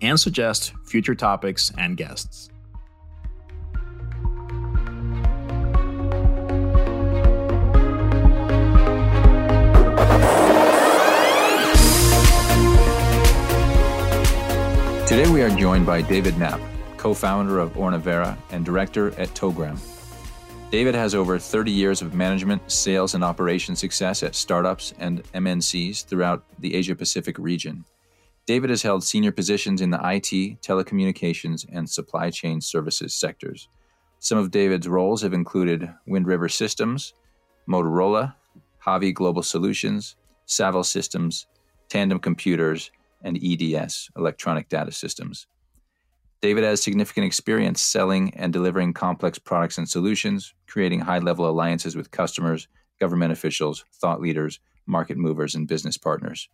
and suggest future topics and guests. Today we are joined by David Knapp, co-founder of Ornavera and director at Togram. David has over 30 years of management, sales, and operation success at startups and MNCs throughout the Asia Pacific region. David has held senior positions in the IT, telecommunications, and supply chain services sectors. Some of David's roles have included Wind River Systems, Motorola, Havi Global Solutions, Saville Systems, Tandem Computers, and EDS, Electronic Data Systems. David has significant experience selling and delivering complex products and solutions, creating high level alliances with customers, government officials, thought leaders, market movers, and business partners.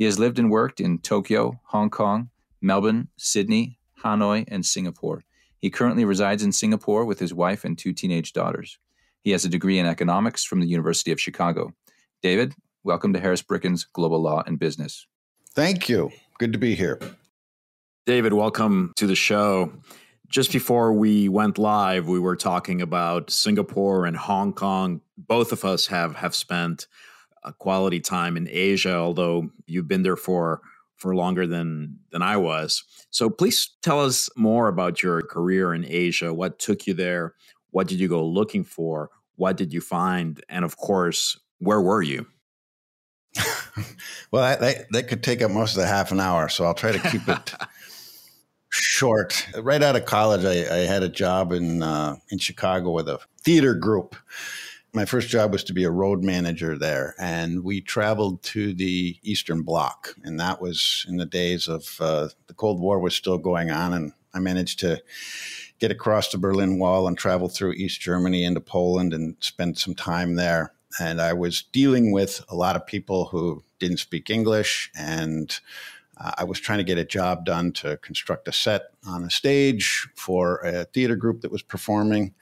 He has lived and worked in Tokyo, Hong Kong, Melbourne, Sydney, Hanoi, and Singapore. He currently resides in Singapore with his wife and two teenage daughters. He has a degree in economics from the University of Chicago. David, welcome to Harris Bricken's Global Law and Business. Thank you. Good to be here. David, welcome to the show. Just before we went live, we were talking about Singapore and Hong Kong. Both of us have have spent a quality time in Asia, although you've been there for for longer than than I was. So please tell us more about your career in Asia. What took you there? What did you go looking for? What did you find? And of course, where were you? well, that, that, that could take up most of the half an hour, so I'll try to keep it short. Right out of college, I, I had a job in uh, in Chicago with a theater group my first job was to be a road manager there, and we traveled to the Eastern Bloc, and that was in the days of uh, the Cold War was still going on, and I managed to get across the Berlin Wall and travel through East Germany into Poland and spend some time there. And I was dealing with a lot of people who didn't speak English, and uh, I was trying to get a job done to construct a set on a stage for a theater group that was performing.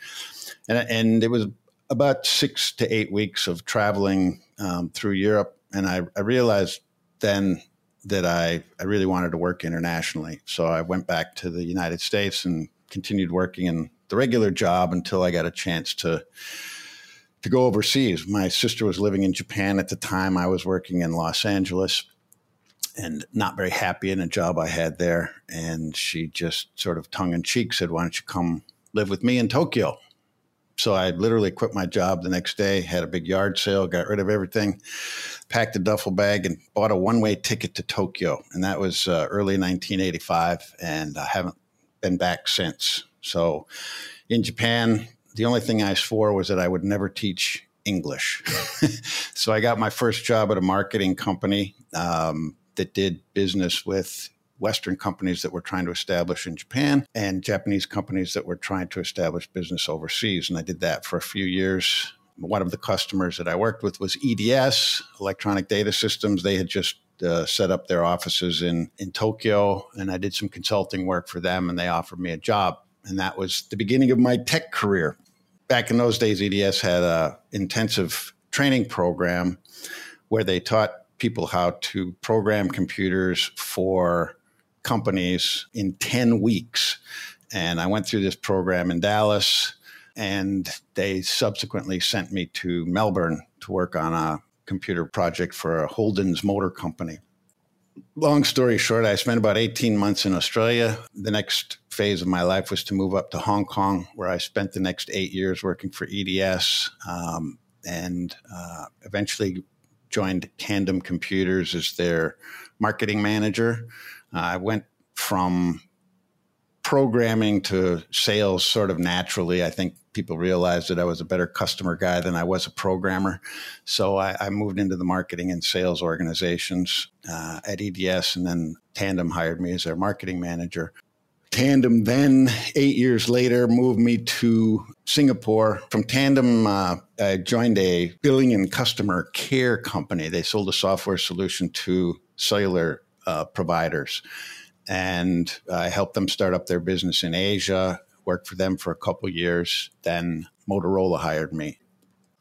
And, and it was about six to eight weeks of traveling um, through Europe, and I, I, realized then that I, I really wanted to work internationally. So I went back to the United States and continued working in the regular job until I got a chance to to go overseas. My sister was living in Japan at the time. I was working in Los Angeles and not very happy in a job I had there. And she just sort of tongue in cheek said, Why don't you come live with me in Tokyo? So I literally quit my job the next day, had a big yard sale, got rid of everything, packed a duffel bag, and bought a one way ticket to Tokyo. And that was uh, early 1985. And I haven't been back since. So in Japan, the only thing I swore was that I would never teach English. so I got my first job at a marketing company um, that did business with Western companies that were trying to establish in Japan and Japanese companies that were trying to establish business overseas. And I did that for a few years. One of the customers that I worked with was EDS, Electronic Data Systems. They had just uh, set up their offices in, in Tokyo, and I did some consulting work for them, and they offered me a job. And that was the beginning of my tech career. Back in those days, EDS had an intensive training program where they taught people how to program computers for companies in 10 weeks. And I went through this program in Dallas, and they subsequently sent me to Melbourne to work on a computer project for a Holden's Motor Company. long story short, I spent about 18 months in Australia. The next phase of my life was to move up to Hong Kong, where I spent the next eight years working for EDS um, and uh, eventually joined Tandem Computers as their marketing manager. I went from programming to sales sort of naturally. I think people realized that I was a better customer guy than I was a programmer. So I, I moved into the marketing and sales organizations uh, at EDS, and then Tandem hired me as their marketing manager. Tandem then, eight years later, moved me to Singapore. From Tandem, uh, I joined a billing and customer care company. They sold a software solution to cellular uh, providers and I helped them start up their business in Asia. Worked for them for a couple years. Then Motorola hired me.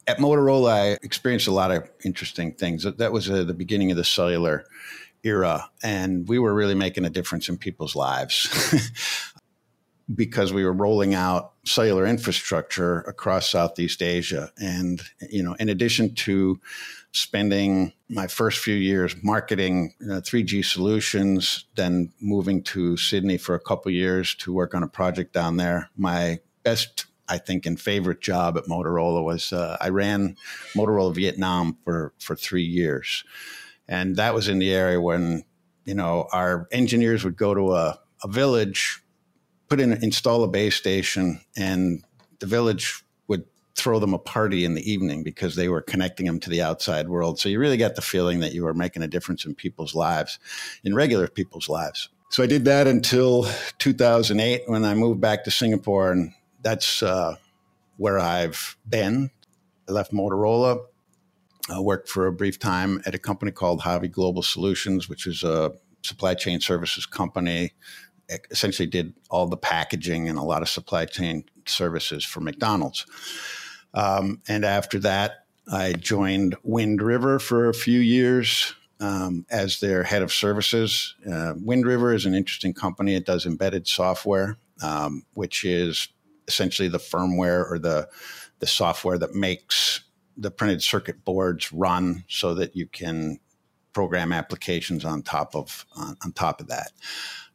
At Motorola, I experienced a lot of interesting things. That was uh, the beginning of the cellular era, and we were really making a difference in people's lives. because we were rolling out cellular infrastructure across Southeast Asia. And, you know, in addition to spending my first few years marketing uh, 3G solutions, then moving to Sydney for a couple years to work on a project down there. My best, I think, and favorite job at Motorola was uh, I ran Motorola Vietnam for for three years, and that was in the area when you know our engineers would go to a, a village, put in install a base station, and the village throw them a party in the evening because they were connecting them to the outside world. So you really got the feeling that you were making a difference in people's lives, in regular people's lives. So I did that until 2008 when I moved back to Singapore, and that's uh, where I've been. I left Motorola. I worked for a brief time at a company called Havi Global Solutions, which is a supply chain services company. essentially, did all the packaging and a lot of supply chain services for McDonald's. Um, and after that, I joined Wind River for a few years um, as their head of services. Uh, Wind River is an interesting company. It does embedded software, um, which is essentially the firmware or the the software that makes the printed circuit boards run so that you can program applications on top of on, on top of that.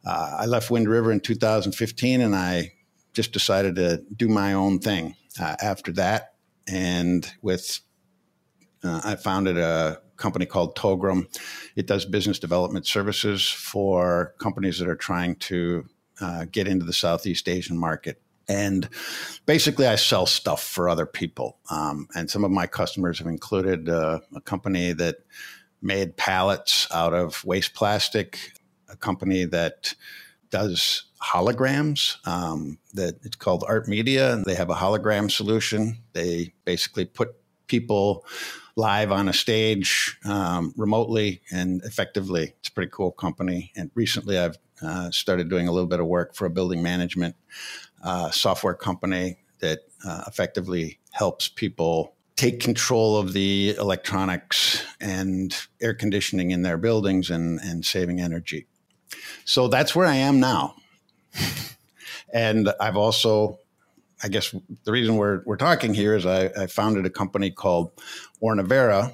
Uh, I left Wind River in 2015, and I just decided to do my own thing uh, after that. And with, uh, I founded a company called Togram. It does business development services for companies that are trying to uh, get into the Southeast Asian market. And basically, I sell stuff for other people. Um, and some of my customers have included uh, a company that made pallets out of waste plastic, a company that does holograms. Um, that it's called ARHT Media, and they have a hologram solution. They basically put people live on a stage um, remotely and effectively. It's a pretty cool company. And recently, I've uh, started doing a little bit of work for a building management uh, software company that uh, effectively helps people take control of the electronics and air conditioning in their buildings and, and saving energy. So that's where I am now. and I've also, I guess the reason we're, we're talking here is I, I founded a company called Ornavera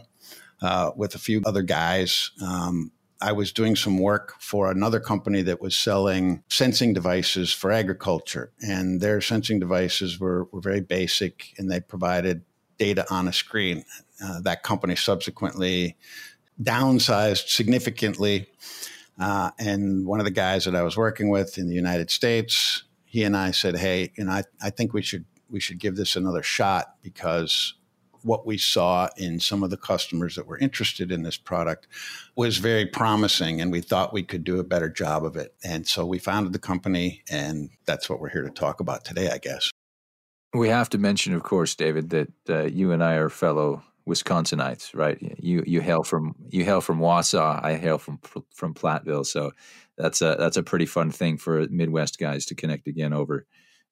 uh, with a few other guys. Um, I was doing some work for another company that was selling sensing devices for agriculture. And their sensing devices were, were very basic and they provided data on a screen. Uh, that company subsequently downsized significantly uh, and one of the guys that I was working with in the United States, he and I said, "Hey, you know, I, I think we should we should give this another shot because what we saw in some of the customers that were interested in this product was very promising, and we thought we could do a better job of it. And so we founded the company, and that's what we're here to talk about today, I guess." We have to mention, of course, David, that uh, you and I are fellow Wisconsinites, right? You you hail from you hail from Wausau. I hail from from Platteville. So that's a that's a pretty fun thing for Midwest guys to connect again over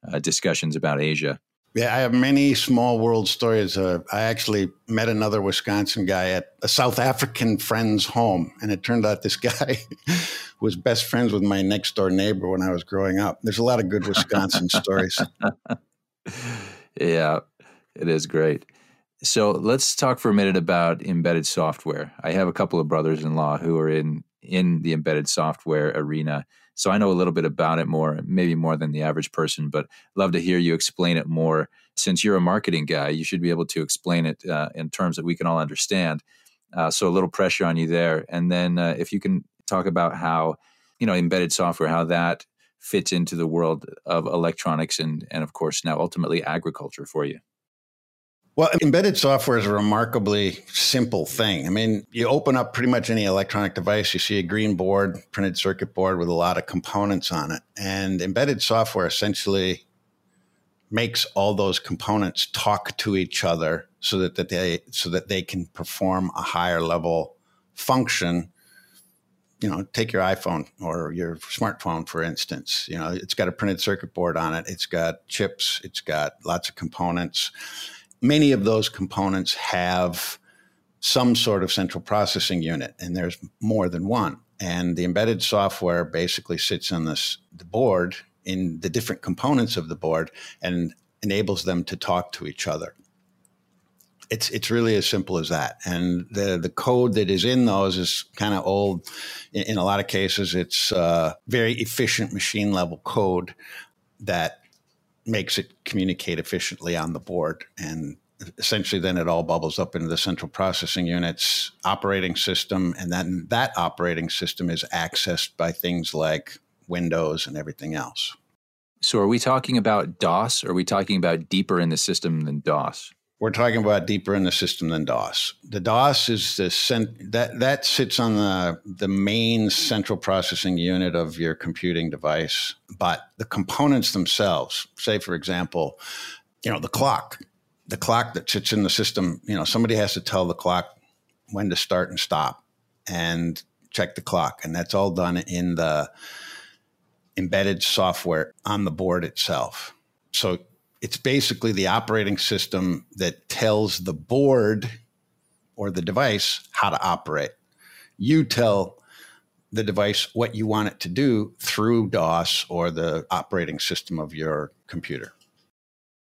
uh, discussions about Asia. Yeah, I have many small world stories. Uh, I actually met another Wisconsin guy at a South African friend's home, and it turned out this guy was best friends with my next door neighbor when I was growing up. There's a lot of good Wisconsin stories. Yeah, it is great. So let's talk for a minute about embedded software. I have a couple of brothers-in-law who are in in the embedded software arena. So I know a little bit about it more, maybe more than the average person, but love to hear you explain it more. Since you're a marketing guy, you should be able to explain it uh, in terms that we can all understand. Uh, so a little pressure on you there. And then uh, if you can talk about how, you know, embedded software, how that fits into the world of electronics and, and of course, now ultimately agriculture for you. Well, embedded software is a remarkably simple thing. I mean, you open up pretty much any electronic device, you see a green board, printed circuit board with a lot of components on it. And embedded software essentially makes all those components talk to each other so that, that they so that they can perform a higher level function you know, take your iPhone or your smartphone, for instance. You know, it's got a printed circuit board on it. It's got chips. It's got lots of components. Many of those components have some sort of central processing unit, and there's more than one. And the embedded software basically sits on this the board in the different components of the board and enables them to talk to each other it's it's really as simple as that. And the the code that is in those is kind of old. In, in, a lot of cases, it's uh, very efficient machine level code that makes it communicate efficiently on the board. And essentially, then it all bubbles up into the central processing unit's operating system, and then that operating system is accessed by things like Windows and everything else. So, are we talking about DOS? Or are we talking about deeper in the system than DOS? We're talking about deeper in the system than DOS. The DOS is the cent- that that sits on the the main central processing unit of your computing device, but the components themselves, say for example, you know, the clock, the clock that sits in the system, you know, somebody has to tell the clock when to start and stop and check the clock, and that's all done in the embedded software on the board itself. So it's basically the operating system that tells the board or the device how to operate. You tell the device what you want it to do through DOS or the operating system of your computer.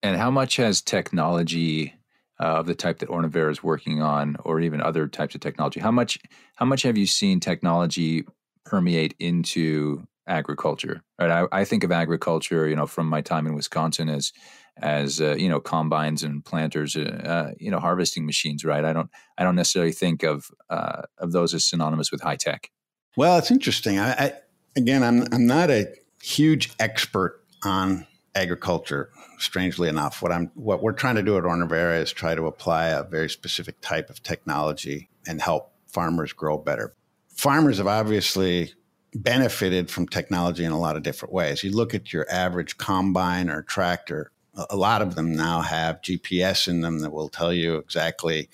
And how much has technology uh, of the type that Ornavera is working on, or even other types of technology, how much how much have you seen technology permeate into agriculture. Right, I, I, think of agriculture, you know, from my time in Wisconsin as as uh, you know combines and planters, uh, uh, you know, harvesting machines. Right, I don't I don't necessarily think of uh, of those as synonymous with high tech. Well, it's interesting. I, I again, I'm I'm not a huge expert on agriculture. Strangely enough, what I'm what we're trying to do at Ornavera is try to apply a very specific type of technology and help farmers grow better. Farmers have obviously benefited from technology in a lot of different ways. You look at your average combine or tractor, a lot of them now have GPS in them that will tell you exactly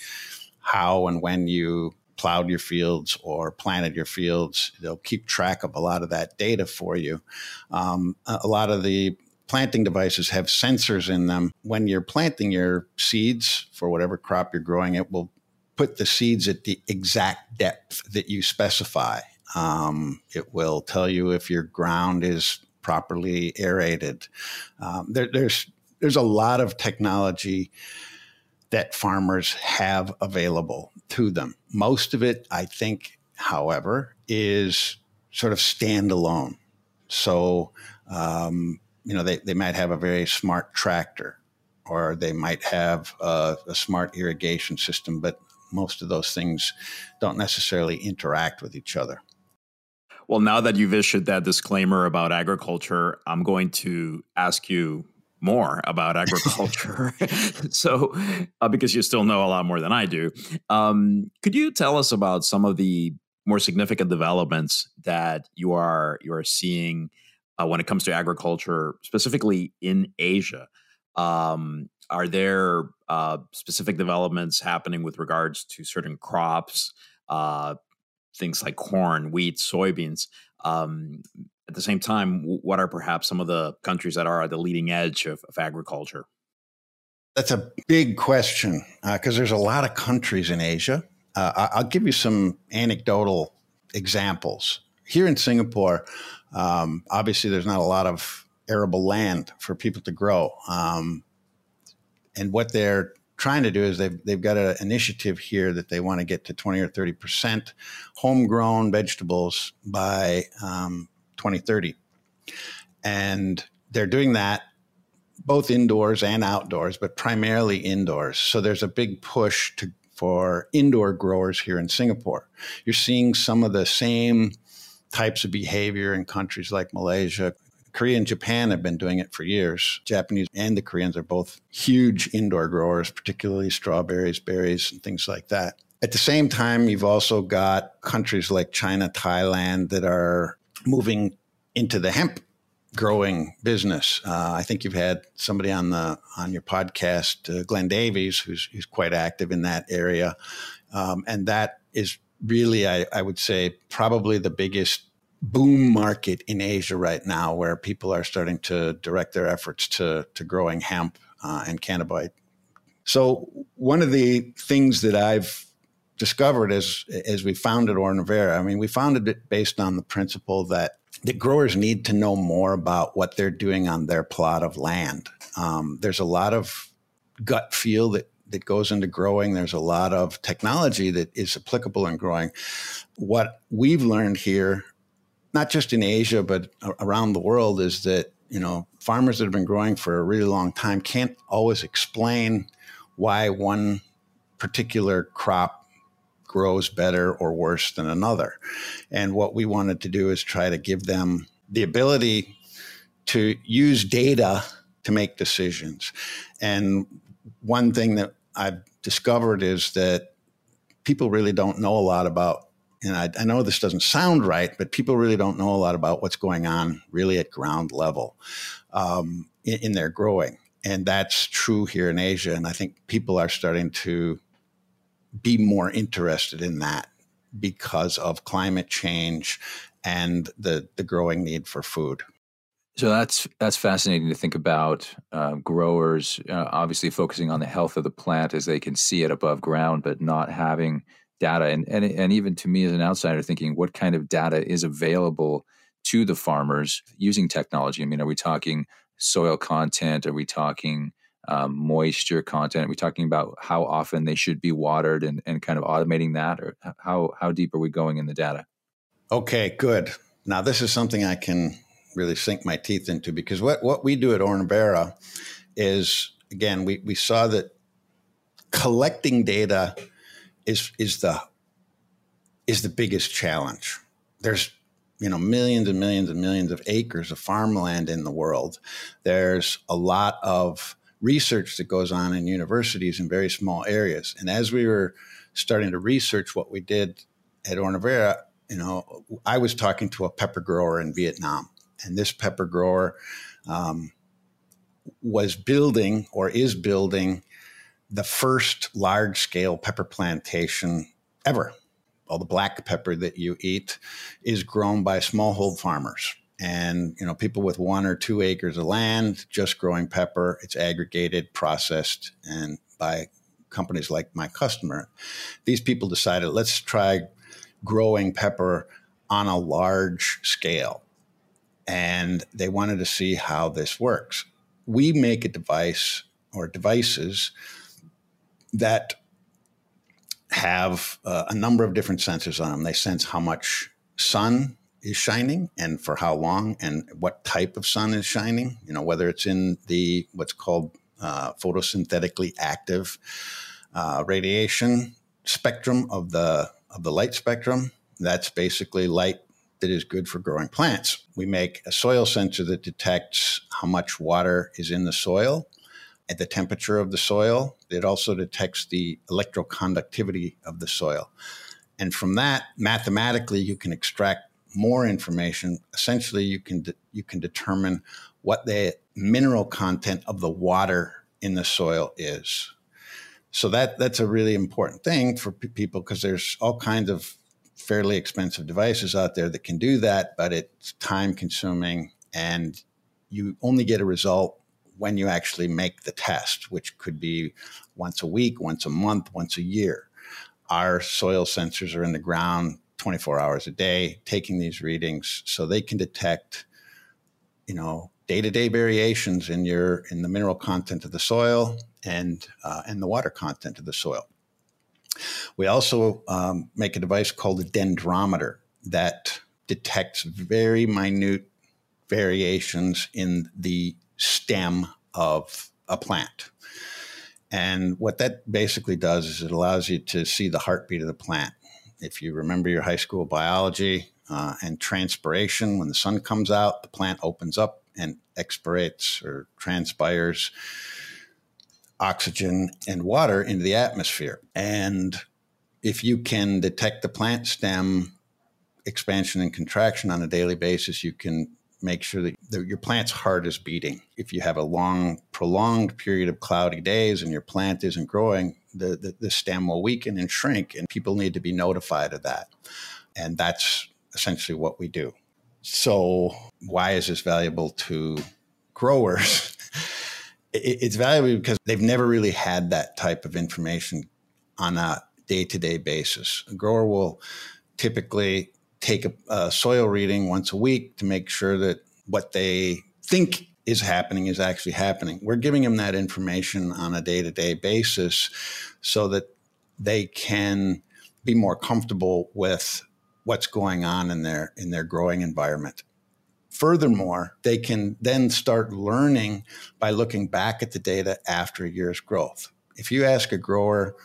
how and when you plowed your fields or planted your fields. They'll keep track of a lot of that data for you. Um, a lot of the planting devices have sensors in them. When you're planting your seeds for whatever crop you're growing, it will put the seeds at the exact depth that you specify. Um, it will tell you if your ground is properly aerated. Um, there, there's there's a lot of technology that farmers have available to them. Most of it, I think, however, is sort of standalone. So, um, you know, they, they might have a very smart tractor or they might have a, a smart irrigation system, but most of those things don't necessarily interact with each other. Well, now that you've issued that disclaimer about agriculture, I'm going to ask you more about agriculture. so, uh, because you still know a lot more than I do, um, could you tell us about some of the more significant developments that you are you are seeing uh, when it comes to agriculture, specifically in Asia? Um, are there uh, specific developments happening with regards to certain crops? Things like corn, wheat, soybeans. Um, at the same time, what are perhaps some of the countries that are at the leading edge of, of agriculture? That's a big question because uh, there's a lot of countries in Asia. Uh, I'll give you some anecdotal examples. Here in Singapore, um, obviously, there's not a lot of arable land for people to grow. Um, and what they're trying to do is they've, they've got an initiative here that they want to get to 20 or 30% homegrown vegetables by um, 2030. And they're doing that both indoors and outdoors, but primarily indoors. So there's a big push to for indoor growers here in Singapore. You're seeing some of the same types of behavior in countries like Malaysia. Korea and Japan have been doing it for years. Japanese and the Koreans are both huge indoor growers, particularly strawberries, berries, and things like that. At the same time, you've also got countries like China, Thailand that are moving into the hemp growing business. Uh, I think you've had somebody on the on your podcast, uh, Glenn Davies, who's who's quite active in that area, um, and that is really, I, I would say, probably the biggest boom market in Asia right now, where people are starting to direct their efforts to to growing hemp uh, and cannabis. So one of the things that I've discovered as as we founded Ornavera, I mean, we founded it based on the principle that the growers need to know more about what they're doing on their plot of land. Um, there's a lot of gut feel that that goes into growing. There's a lot of technology that is applicable in growing. What we've learned here, not just in Asia but around the world, is that you know farmers that have been growing for a really long time can't always explain why one particular crop grows better or worse than another. And what we wanted to do is try to give them the ability to use data to make decisions. And one thing that I've discovered is that people really don't know a lot about and I, I, know this doesn't sound right, but people really don't know a lot about what's going on really at ground level um, in, in, their growing. And that's true here in Asia. And I think people are starting to be more interested in that because of climate change and the the growing need for food. So that's that's fascinating to think about. Uh, growers uh, obviously focusing on the health of the plant as they can see it above ground, but not having data. And and and even to me as an outsider, thinking what kind of data is available to the farmers using technology. I mean, are we talking soil content? Are we talking um, moisture content? Are we talking about how often they should be watered and, and kind of automating that, or how how deep are we going in the data? Okay, good. Now this is something I can really sink my teeth into because what what we do at Ornavera is again we we saw that collecting data is is the is the biggest challenge. There's you know millions and millions and millions of acres of farmland in the world. There's a lot of research that goes on in universities in very small areas. And as we were starting to research what we did at Ornavera, you know, I was talking to a pepper grower in Vietnam, and this pepper grower um, was building or is building the first large scale pepper plantation ever. All the black pepper that you eat is grown by smallhold farmers. And you know people with one or two acres of land just growing pepper it's aggregated processed and by companies like my customer. These people decided let's try growing pepper on a large scale. And they wanted to see how this works. We make a device or devices that have uh, a number of different sensors on them they sense how much sun is shining and for how long and what type of sun is shining. You know, whether it's in the what's called uh, photosynthetically active uh, radiation spectrum of the of the light spectrum. That's basically light that is good for growing plants. We make a soil sensor that detects how much water is in the soil at the temperature of the soil. It also detects the electroconductivity of the soil. And from that, mathematically, you can extract more information, essentially you can de- you can determine what the mineral content of the water in the soil is. So that that's a really important thing for p- people because there's all kinds of fairly expensive devices out there that can do that, but it's time consuming and you only get a result when you actually make the test, which could be once a week, once a month, once a year. Our soil sensors are in the ground 24 hours a day taking these readings so they can detect you know day-to-day variations in your in the mineral content of the soil and uh, and the water content of the soil. We also um, make a device called a dendrometer that detects very minute variations in the stem of a plant. And what that basically does is it allows you to see the heartbeat of the plant. If you remember your high school biology uh, and transpiration, when the sun comes out, the plant opens up and expirates or transpires oxygen and water into the atmosphere. And if you can detect the plant stem expansion and contraction on a daily basis, you can make sure that the, your plant's heart is beating. If you have a long, prolonged period of cloudy days and your plant isn't growing, the, the, the stem will weaken and shrink, and people need to be notified of that. And that's essentially what we do. So, why is this valuable to growers? it's valuable because they've never really had that type of information on a day to day basis. A grower will typically take a, a, soil reading once a week to make sure that what they think is happening is actually happening. We're giving them that information on a day to day basis so that they can be more comfortable with what's going on in their in their growing environment. Furthermore, they can then start learning by looking back at the data after a year's growth. If you ask a grower,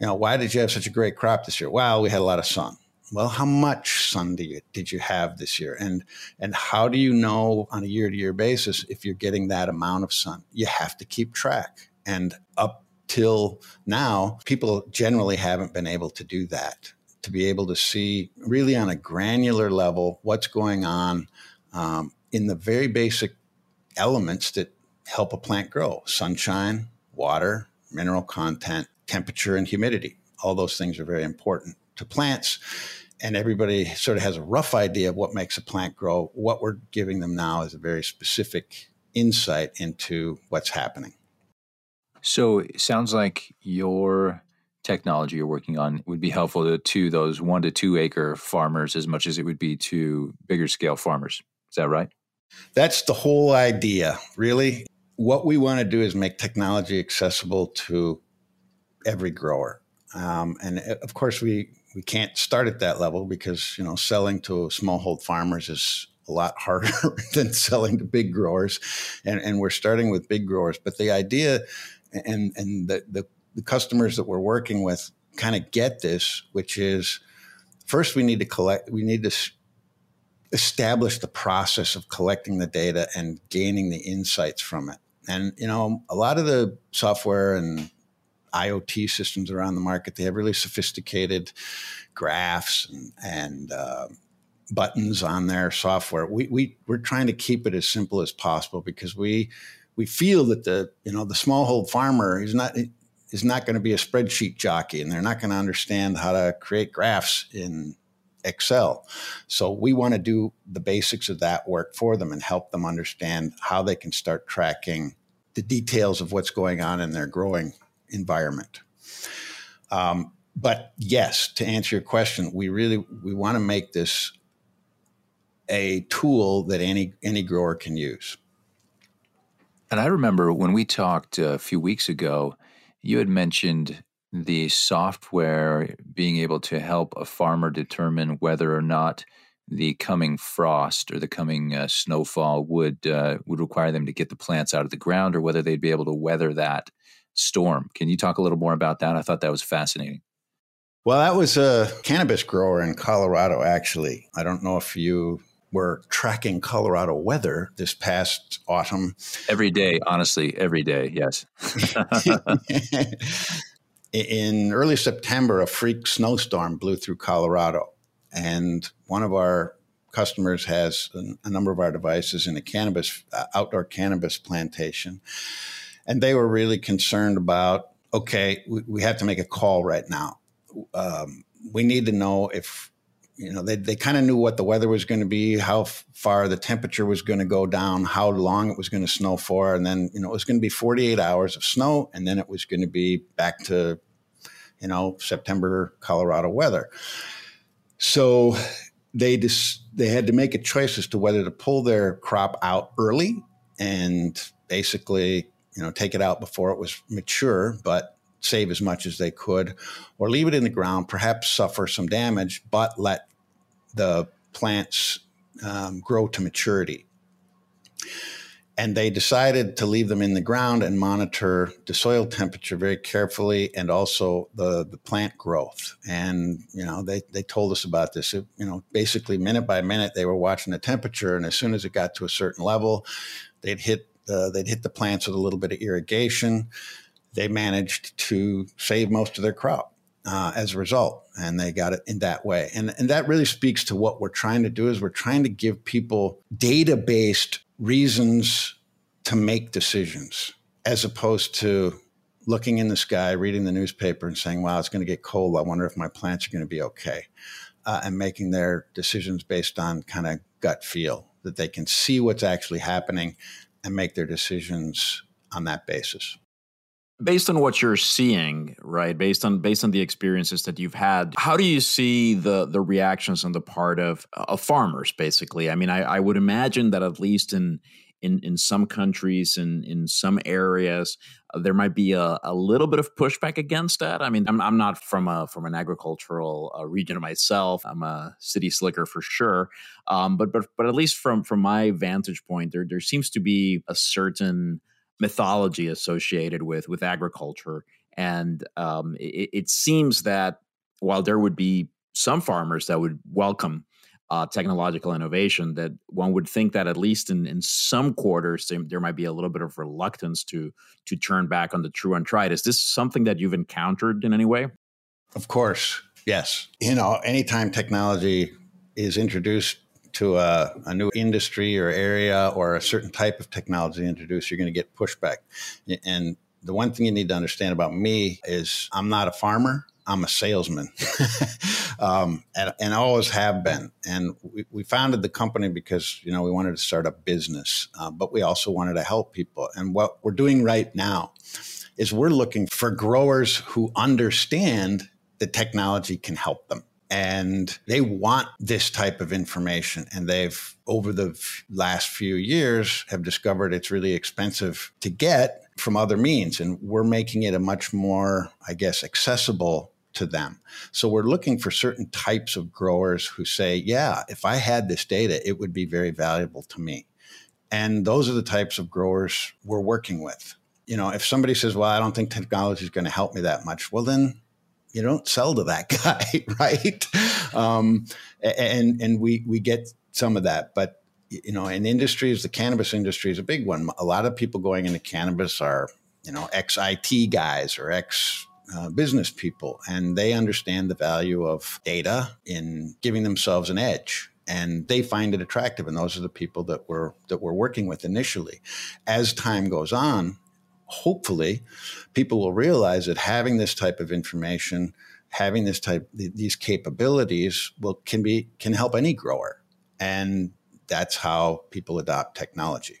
you know, why did you have such a great crop this year? Well, we had a lot of sun. Well, how much sun did you, did you have this year? And and how do you know on a year to year basis if you're getting that amount of sun? You have to keep track. And up till now, people generally haven't been able to do that. To be able to see really on a granular level what's going on um, in the very basic elements that help a plant grow sunshine, water, mineral content, temperature, and humidity. All those things are very important to plants. And everybody sort of has a rough idea of what makes a plant grow. What we're giving them now is a very specific insight into what's happening. So it sounds like your technology you're working on would be helpful to, to those one to two acre farmers as much as it would be to bigger scale farmers. Is that right? That's the whole idea, really. What we want to do is make technology accessible to every grower. Um, and uh, of course, we, we can't start at that level because, you know, selling to smallhold farmers is a lot harder than selling to big growers. And, and we're starting with big growers. But the idea and, and the, the, the customers that we're working with kind of get this, which is first we need to collect, we need to establish the process of collecting the data and gaining the insights from it. And you know, a lot of the software and IoT systems around the market, they have really sophisticated graphs and, and uh, buttons on their software. We, we we're trying to keep it as simple as possible because we we feel that the you know the smallhold farmer is not is not going to be a spreadsheet jockey and they're not going to understand how to create graphs in Excel. So we want to do the basics of that work for them and help them understand how they can start tracking the details of what's going on in their growing environment. Um, but yes, to answer your question, we really we want to make this a tool that any any grower can use. And I remember when we talked a few weeks ago, you had mentioned the software being able to help a farmer determine whether or not the coming frost or the coming uh, snowfall would uh, would require them to get the plants out of the ground or whether they'd be able to weather that storm. Can you talk a little more about that? I thought that was fascinating. Well, that was a cannabis grower in Colorado actually. I don't know if you were tracking Colorado weather this past autumn. Every day, honestly, every day, yes. in early September, a freak snowstorm blew through Colorado. And one of our customers has a, number of our devices in a cannabis, uh, outdoor cannabis plantation. And they were really concerned about okay, we, we have to make a call right now. Um, we need to know if you know they, they kind of knew what the weather was going to be how f- far the temperature was going to go down how long it was going to snow for and then you know it was going to be 48 hours of snow and then it was going to be back to you know september colorado weather so they just they had to make a choice as to whether to pull their crop out early and basically you know, take it out before it was mature, but save as much as they could, or leave it in the ground, perhaps suffer some damage, but let the plants um, grow to maturity. And they decided to leave them in the ground and monitor the soil temperature very carefully and also the, the plant growth. And, you know, they, they told us about this. It, you know, basically minute by minute, they were watching the temperature. And as soon as it got to a certain level, they'd hit, they'd hit the plants with a little bit of irrigation. They managed to save most of their crop. Uh, as a result, and they got it in that way, and and that really speaks to what we're trying to do. Is we're trying to give people data based reasons to make decisions as opposed to looking in the sky, reading the newspaper, and saying, wow, it's going to get cold. I wonder if my plants are going to be okay. Uh, and making their decisions based on kind of gut feel that they can see what's actually happening and make their decisions on that basis. Based on what you're seeing right based on based on the experiences that you've had how do you see the the reactions on the part of of farmers basically? I mean i, I would imagine that at least in in in some countries and in, some areas uh, there might be a, a little bit of pushback against that. I mean i'm, I'm not from a from an agricultural uh, region myself. I'm a city slicker for sure. Um, but but but at least from from my vantage point there there seems to be a certain mythology associated with with agriculture, and um, it, it, seems that while there would be some farmers that would welcome uh, technological innovation, that one would think that at least in, in some quarters there, might be a little bit of reluctance to to turn back on the true and tried. Is this something that you've encountered in any way? Of course, yes. You know, anytime technology is introduced to a, a, new industry or area or a certain type of technology introduced, you're going to get pushback. And the one thing you need to understand about me is I'm not a farmer. I'm a salesman, um, and, and always have been. And we, we, founded the company because you know we wanted to start a business, uh, but we also wanted to help people. And what we're doing right now is we're looking for growers who understand that technology can help them and they want this type of information and they've over the last few years have discovered it's really expensive to get from other means and we're making it a much more i guess accessible to them so we're looking for certain types of growers who say yeah if i had this data it would be very valuable to me and those are the types of growers we're working with you know if somebody says well i don't think technology is going to help me that much well then you don't sell to that guy, right? Um, and and we we get some of that, but you know, in industries, the cannabis industry is a big one. A lot of people going into cannabis are you know ex IT guys or ex uh, business people, and they understand the value of data in giving themselves an edge and they find it attractive and those are the people that we're that we're working with initially. As time goes on hopefully people will realize that having this type of information having this type these capabilities will can be can help any grower and that's how people adopt technology.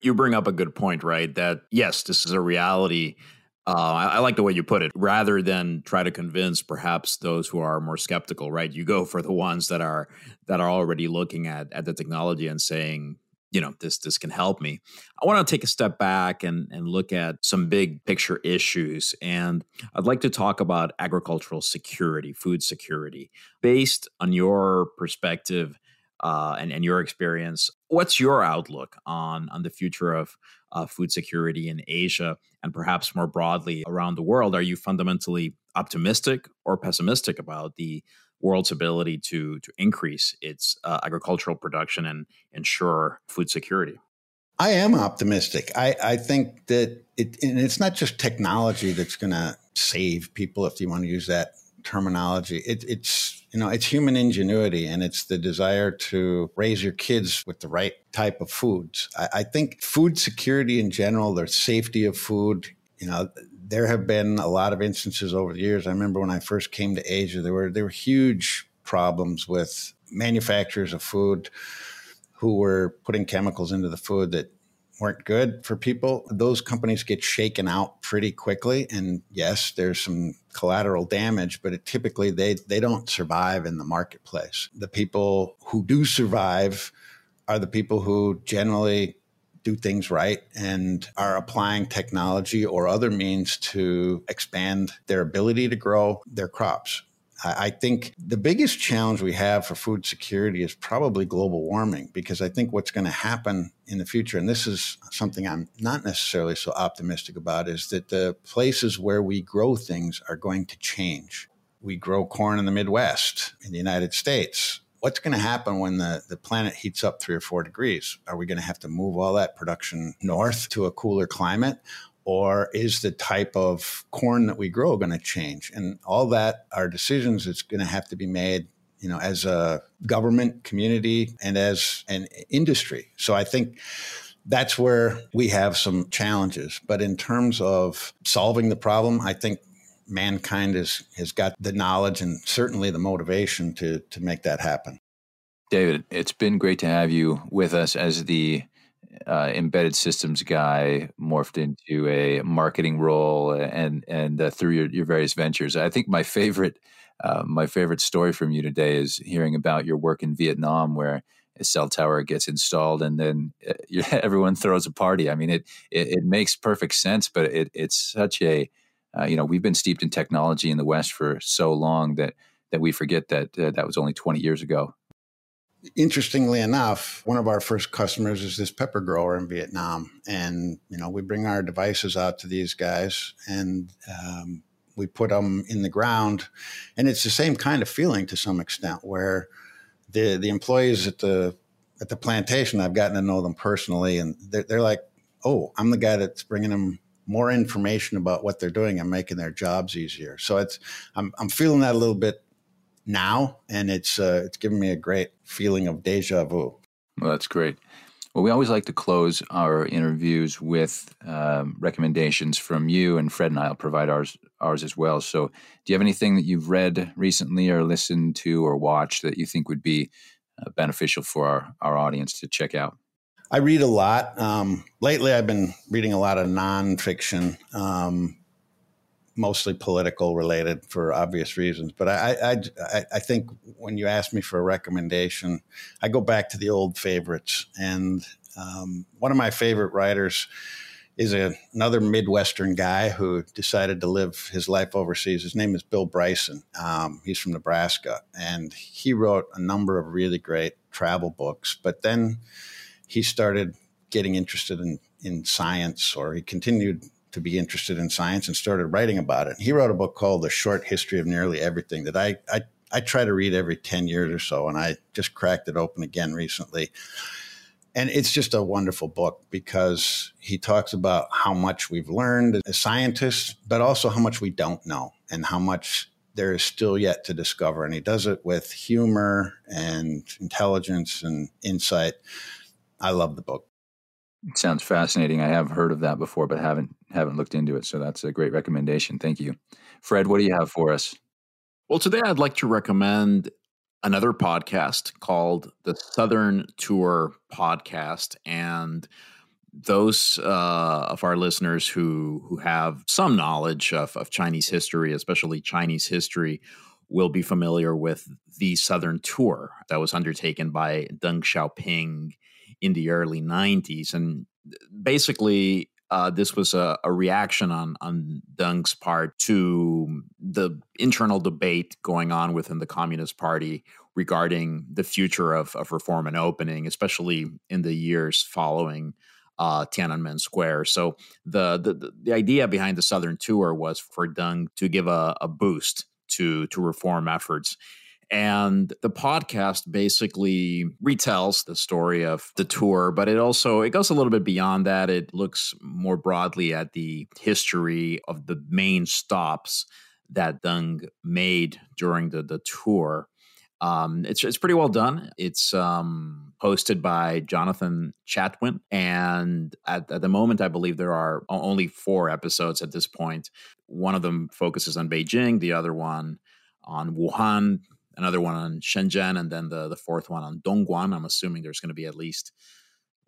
You bring up a good point right? That yes this is a reality uh, I, I, like the way you put it. Rather than try to convince perhaps those who are more skeptical, right? You go for the ones that are that are already looking at at the technology and saying, you know this this can help me i want to take a step back and and look at some big picture issues and i'd like to talk about agricultural security food security based on your perspective uh, and, and your experience what's your outlook on on the future of uh, food security in asia and perhaps more broadly around the world are you fundamentally optimistic or pessimistic about the world's ability to to increase its uh, agricultural production and ensure food security. I am optimistic. I, I think that it, and it's not just technology that's going to save people, if you want to use that terminology. It, it's you know it's human ingenuity and it's the desire to raise your kids with the right type of foods. I, I think food security in general, the safety of food, you know, there have been a lot of instances over the years. I remember when I first came to Asia, there were there were huge problems with manufacturers of food who were putting chemicals into the food that weren't good for people. Those companies get shaken out pretty quickly, and yes, there's some collateral damage, but it, typically they they don't survive in the marketplace. The people who do survive are the people who generally do things right and are applying technology or other means to expand their ability to grow their crops. I think the biggest challenge we have for food security is probably global warming, because I think what's going to happen in the future, and this is something I'm not necessarily so optimistic about, is that the places where we grow things are going to change. We grow corn in the Midwest in the United States what's going to happen when the, the planet heats up three or four degrees? Are we going to have to move all that production north to a cooler climate? Or is the type of corn that we grow going to change? And all that are decisions that's going to have to be made, you know, as a government, community, and as an industry. So I think that's where we have some challenges. But in terms of solving the problem, I think mankind has, has got the knowledge and certainly the motivation to, to make that happen. David, it's been great to have you with us as the uh, embedded systems guy morphed into a marketing role and and uh, through your, your various ventures. I think my favorite uh, my favorite story from you today is hearing about your work in Vietnam, where a cell tower gets installed and then uh, everyone throws a party. I mean, it, it, it makes perfect sense, but it, it's such a uh, you know, we've been steeped in technology in the West for so long that that we forget that uh, that was only 20 years ago. Interestingly enough, one of our first customers is this pepper grower in Vietnam, and you know, we bring our devices out to these guys, and um, we put them in the ground, and it's the same kind of feeling to some extent, where the the employees at the at the plantation, I've gotten to know them personally, and they're, they're like, "Oh, I'm the guy that's bringing them more information about what they're doing and making their jobs easier. So it's I'm I'm feeling that a little bit now, and it's uh, it's given me a great feeling of deja vu. Well, that's great. Well, we always like to close our interviews with um, recommendations from you, and Fred and I will provide ours ours as well. So, do you have anything that you've read recently, or listened to, or watched that you think would be uh, beneficial for our our audience to check out? I read a lot. Um, lately, I've been reading a lot of nonfiction, um, mostly political related for obvious reasons. But I, I, I, think when you ask me for a recommendation, I go back to the old favorites. And um, one of my favorite writers is a, another Midwestern guy who decided to live his life overseas. His name is Bill Bryson. Um, he's from Nebraska. And he wrote a number of really great travel books. But then he started getting interested in, in science, or he continued to be interested in science and started writing about it. He wrote a book called The Short History of Nearly Everything that I, I, I try to read every 10 years or so, and I just cracked it open again recently. And it's just a wonderful book because he talks about how much we've learned as scientists, but also how much we don't know and how much there is still yet to discover. And he does it with humor and intelligence and insight. I love the book. It sounds fascinating. I have heard of that before, but haven't haven't looked into it. So that's a great recommendation. Thank you, Fred. What do you have for us? Well, today I'd like to recommend another podcast called the Southern Tour Podcast, and those uh, of our listeners who who have some knowledge of, of Chinese history, especially Chinese history, will be familiar with the Southern Tour that was undertaken by Deng Xiaoping in the early 90s. And basically, uh, this was a, a, reaction on on Deng's part to the internal debate going on within the Communist Party regarding the future of, of reform and opening, especially in the years following uh, Tiananmen Square. So the, the the idea behind the Southern Tour was for Deng to give a, a boost to to reform efforts. And the podcast basically retells the story of the tour, but it also it goes a little bit beyond that. It looks more broadly at the history of the main stops that Deng made during the, the tour. Um, it's it's pretty well done. It's um, hosted by Jonathan Chatwin, and at, at, the moment, I believe there are only four episodes at this point. One of them focuses on Beijing, the other one on Wuhan, another one on Shenzhen, and then the the fourth one on Dongguan. I'm assuming there's going to be at least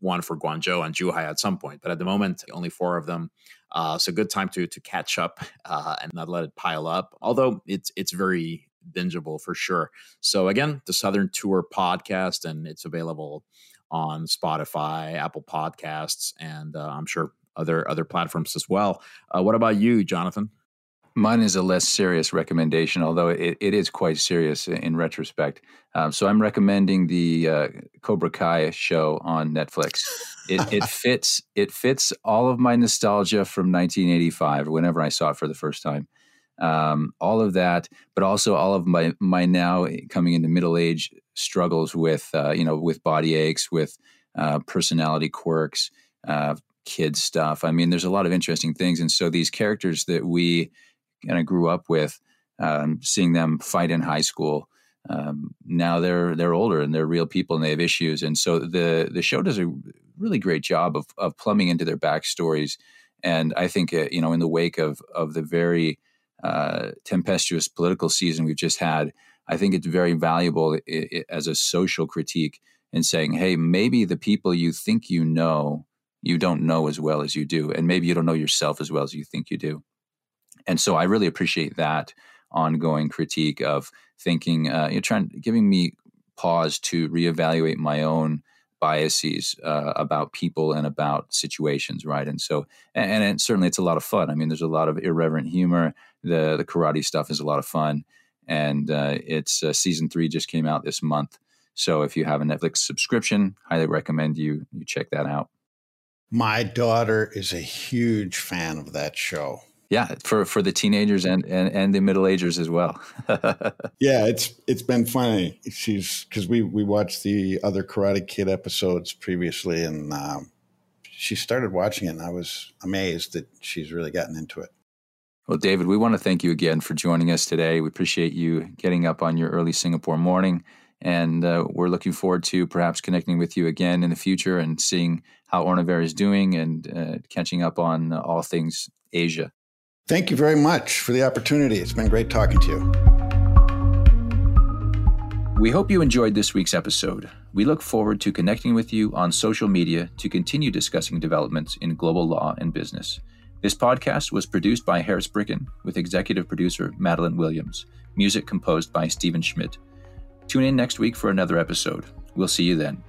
one for Guangzhou and Zhuhai at some point, but at the moment, only four of them. Uh, so good time to to catch up uh, and not let it pile up. Although it's it's very bingeable for sure. So again, the Southern Tour podcast, and it's available on Spotify, Apple Podcasts, and uh, I'm sure other other platforms as well. Uh, what about you, Jonathan? Mine is a less serious recommendation, although it, it is quite serious in retrospect. Um, so I'm recommending the uh, Cobra Kai show on Netflix. It, it fits it fits all of my nostalgia from 1985, whenever I saw it for the first time. Um, all of that, but also all of my my now coming into middle age struggles with uh, you know with body aches, with uh, personality quirks, uh, kid stuff. I mean, there's a lot of interesting things, and so these characters that we kind of grew up with, um, seeing them fight in high school. Um, now they're they're older and they're real people and they have issues, and so the the show does a really great job of of plumbing into their backstories. And I think uh, you know, in the wake of of the very uh, tempestuous political season we've just had, I think it's very valuable as a social critique in saying, hey, maybe the people you think you know, you don't know as well as you do, and maybe you don't know yourself as well as you think you do. And so I really appreciate that ongoing critique of thinking, uh, you know, trying giving me pause to reevaluate my own biases uh, about people and about situations, right? And so, and, and, certainly it's a lot of fun. I mean, there's a lot of irreverent humor. The the karate stuff is a lot of fun, and uh, it's uh, season three just came out this month. So if you have a Netflix subscription, highly recommend you you check that out. My daughter is a huge fan of that show yeah for for the teenagers and and, and the middle agers as well. Yeah it's it's been funny. She's because we we watched the other karate kid episodes previously and um, she started watching it and i was amazed that she's really gotten into it. Well david we want to thank you again for joining us today. We appreciate you getting up on your early singapore morning and uh, we're looking forward to perhaps connecting with you again in the future and seeing how Ornavera is doing and uh, catching up on all things Asia. Thank you very much for the opportunity. It's been great talking to you. We hope you enjoyed this week's episode. We look forward to connecting with you on social media to continue discussing developments in global law and business. This podcast was produced by Harris Bricken with executive producer Madeline Williams, music composed by Stephen Schmidt. Tune in next week for another episode. We'll see you then.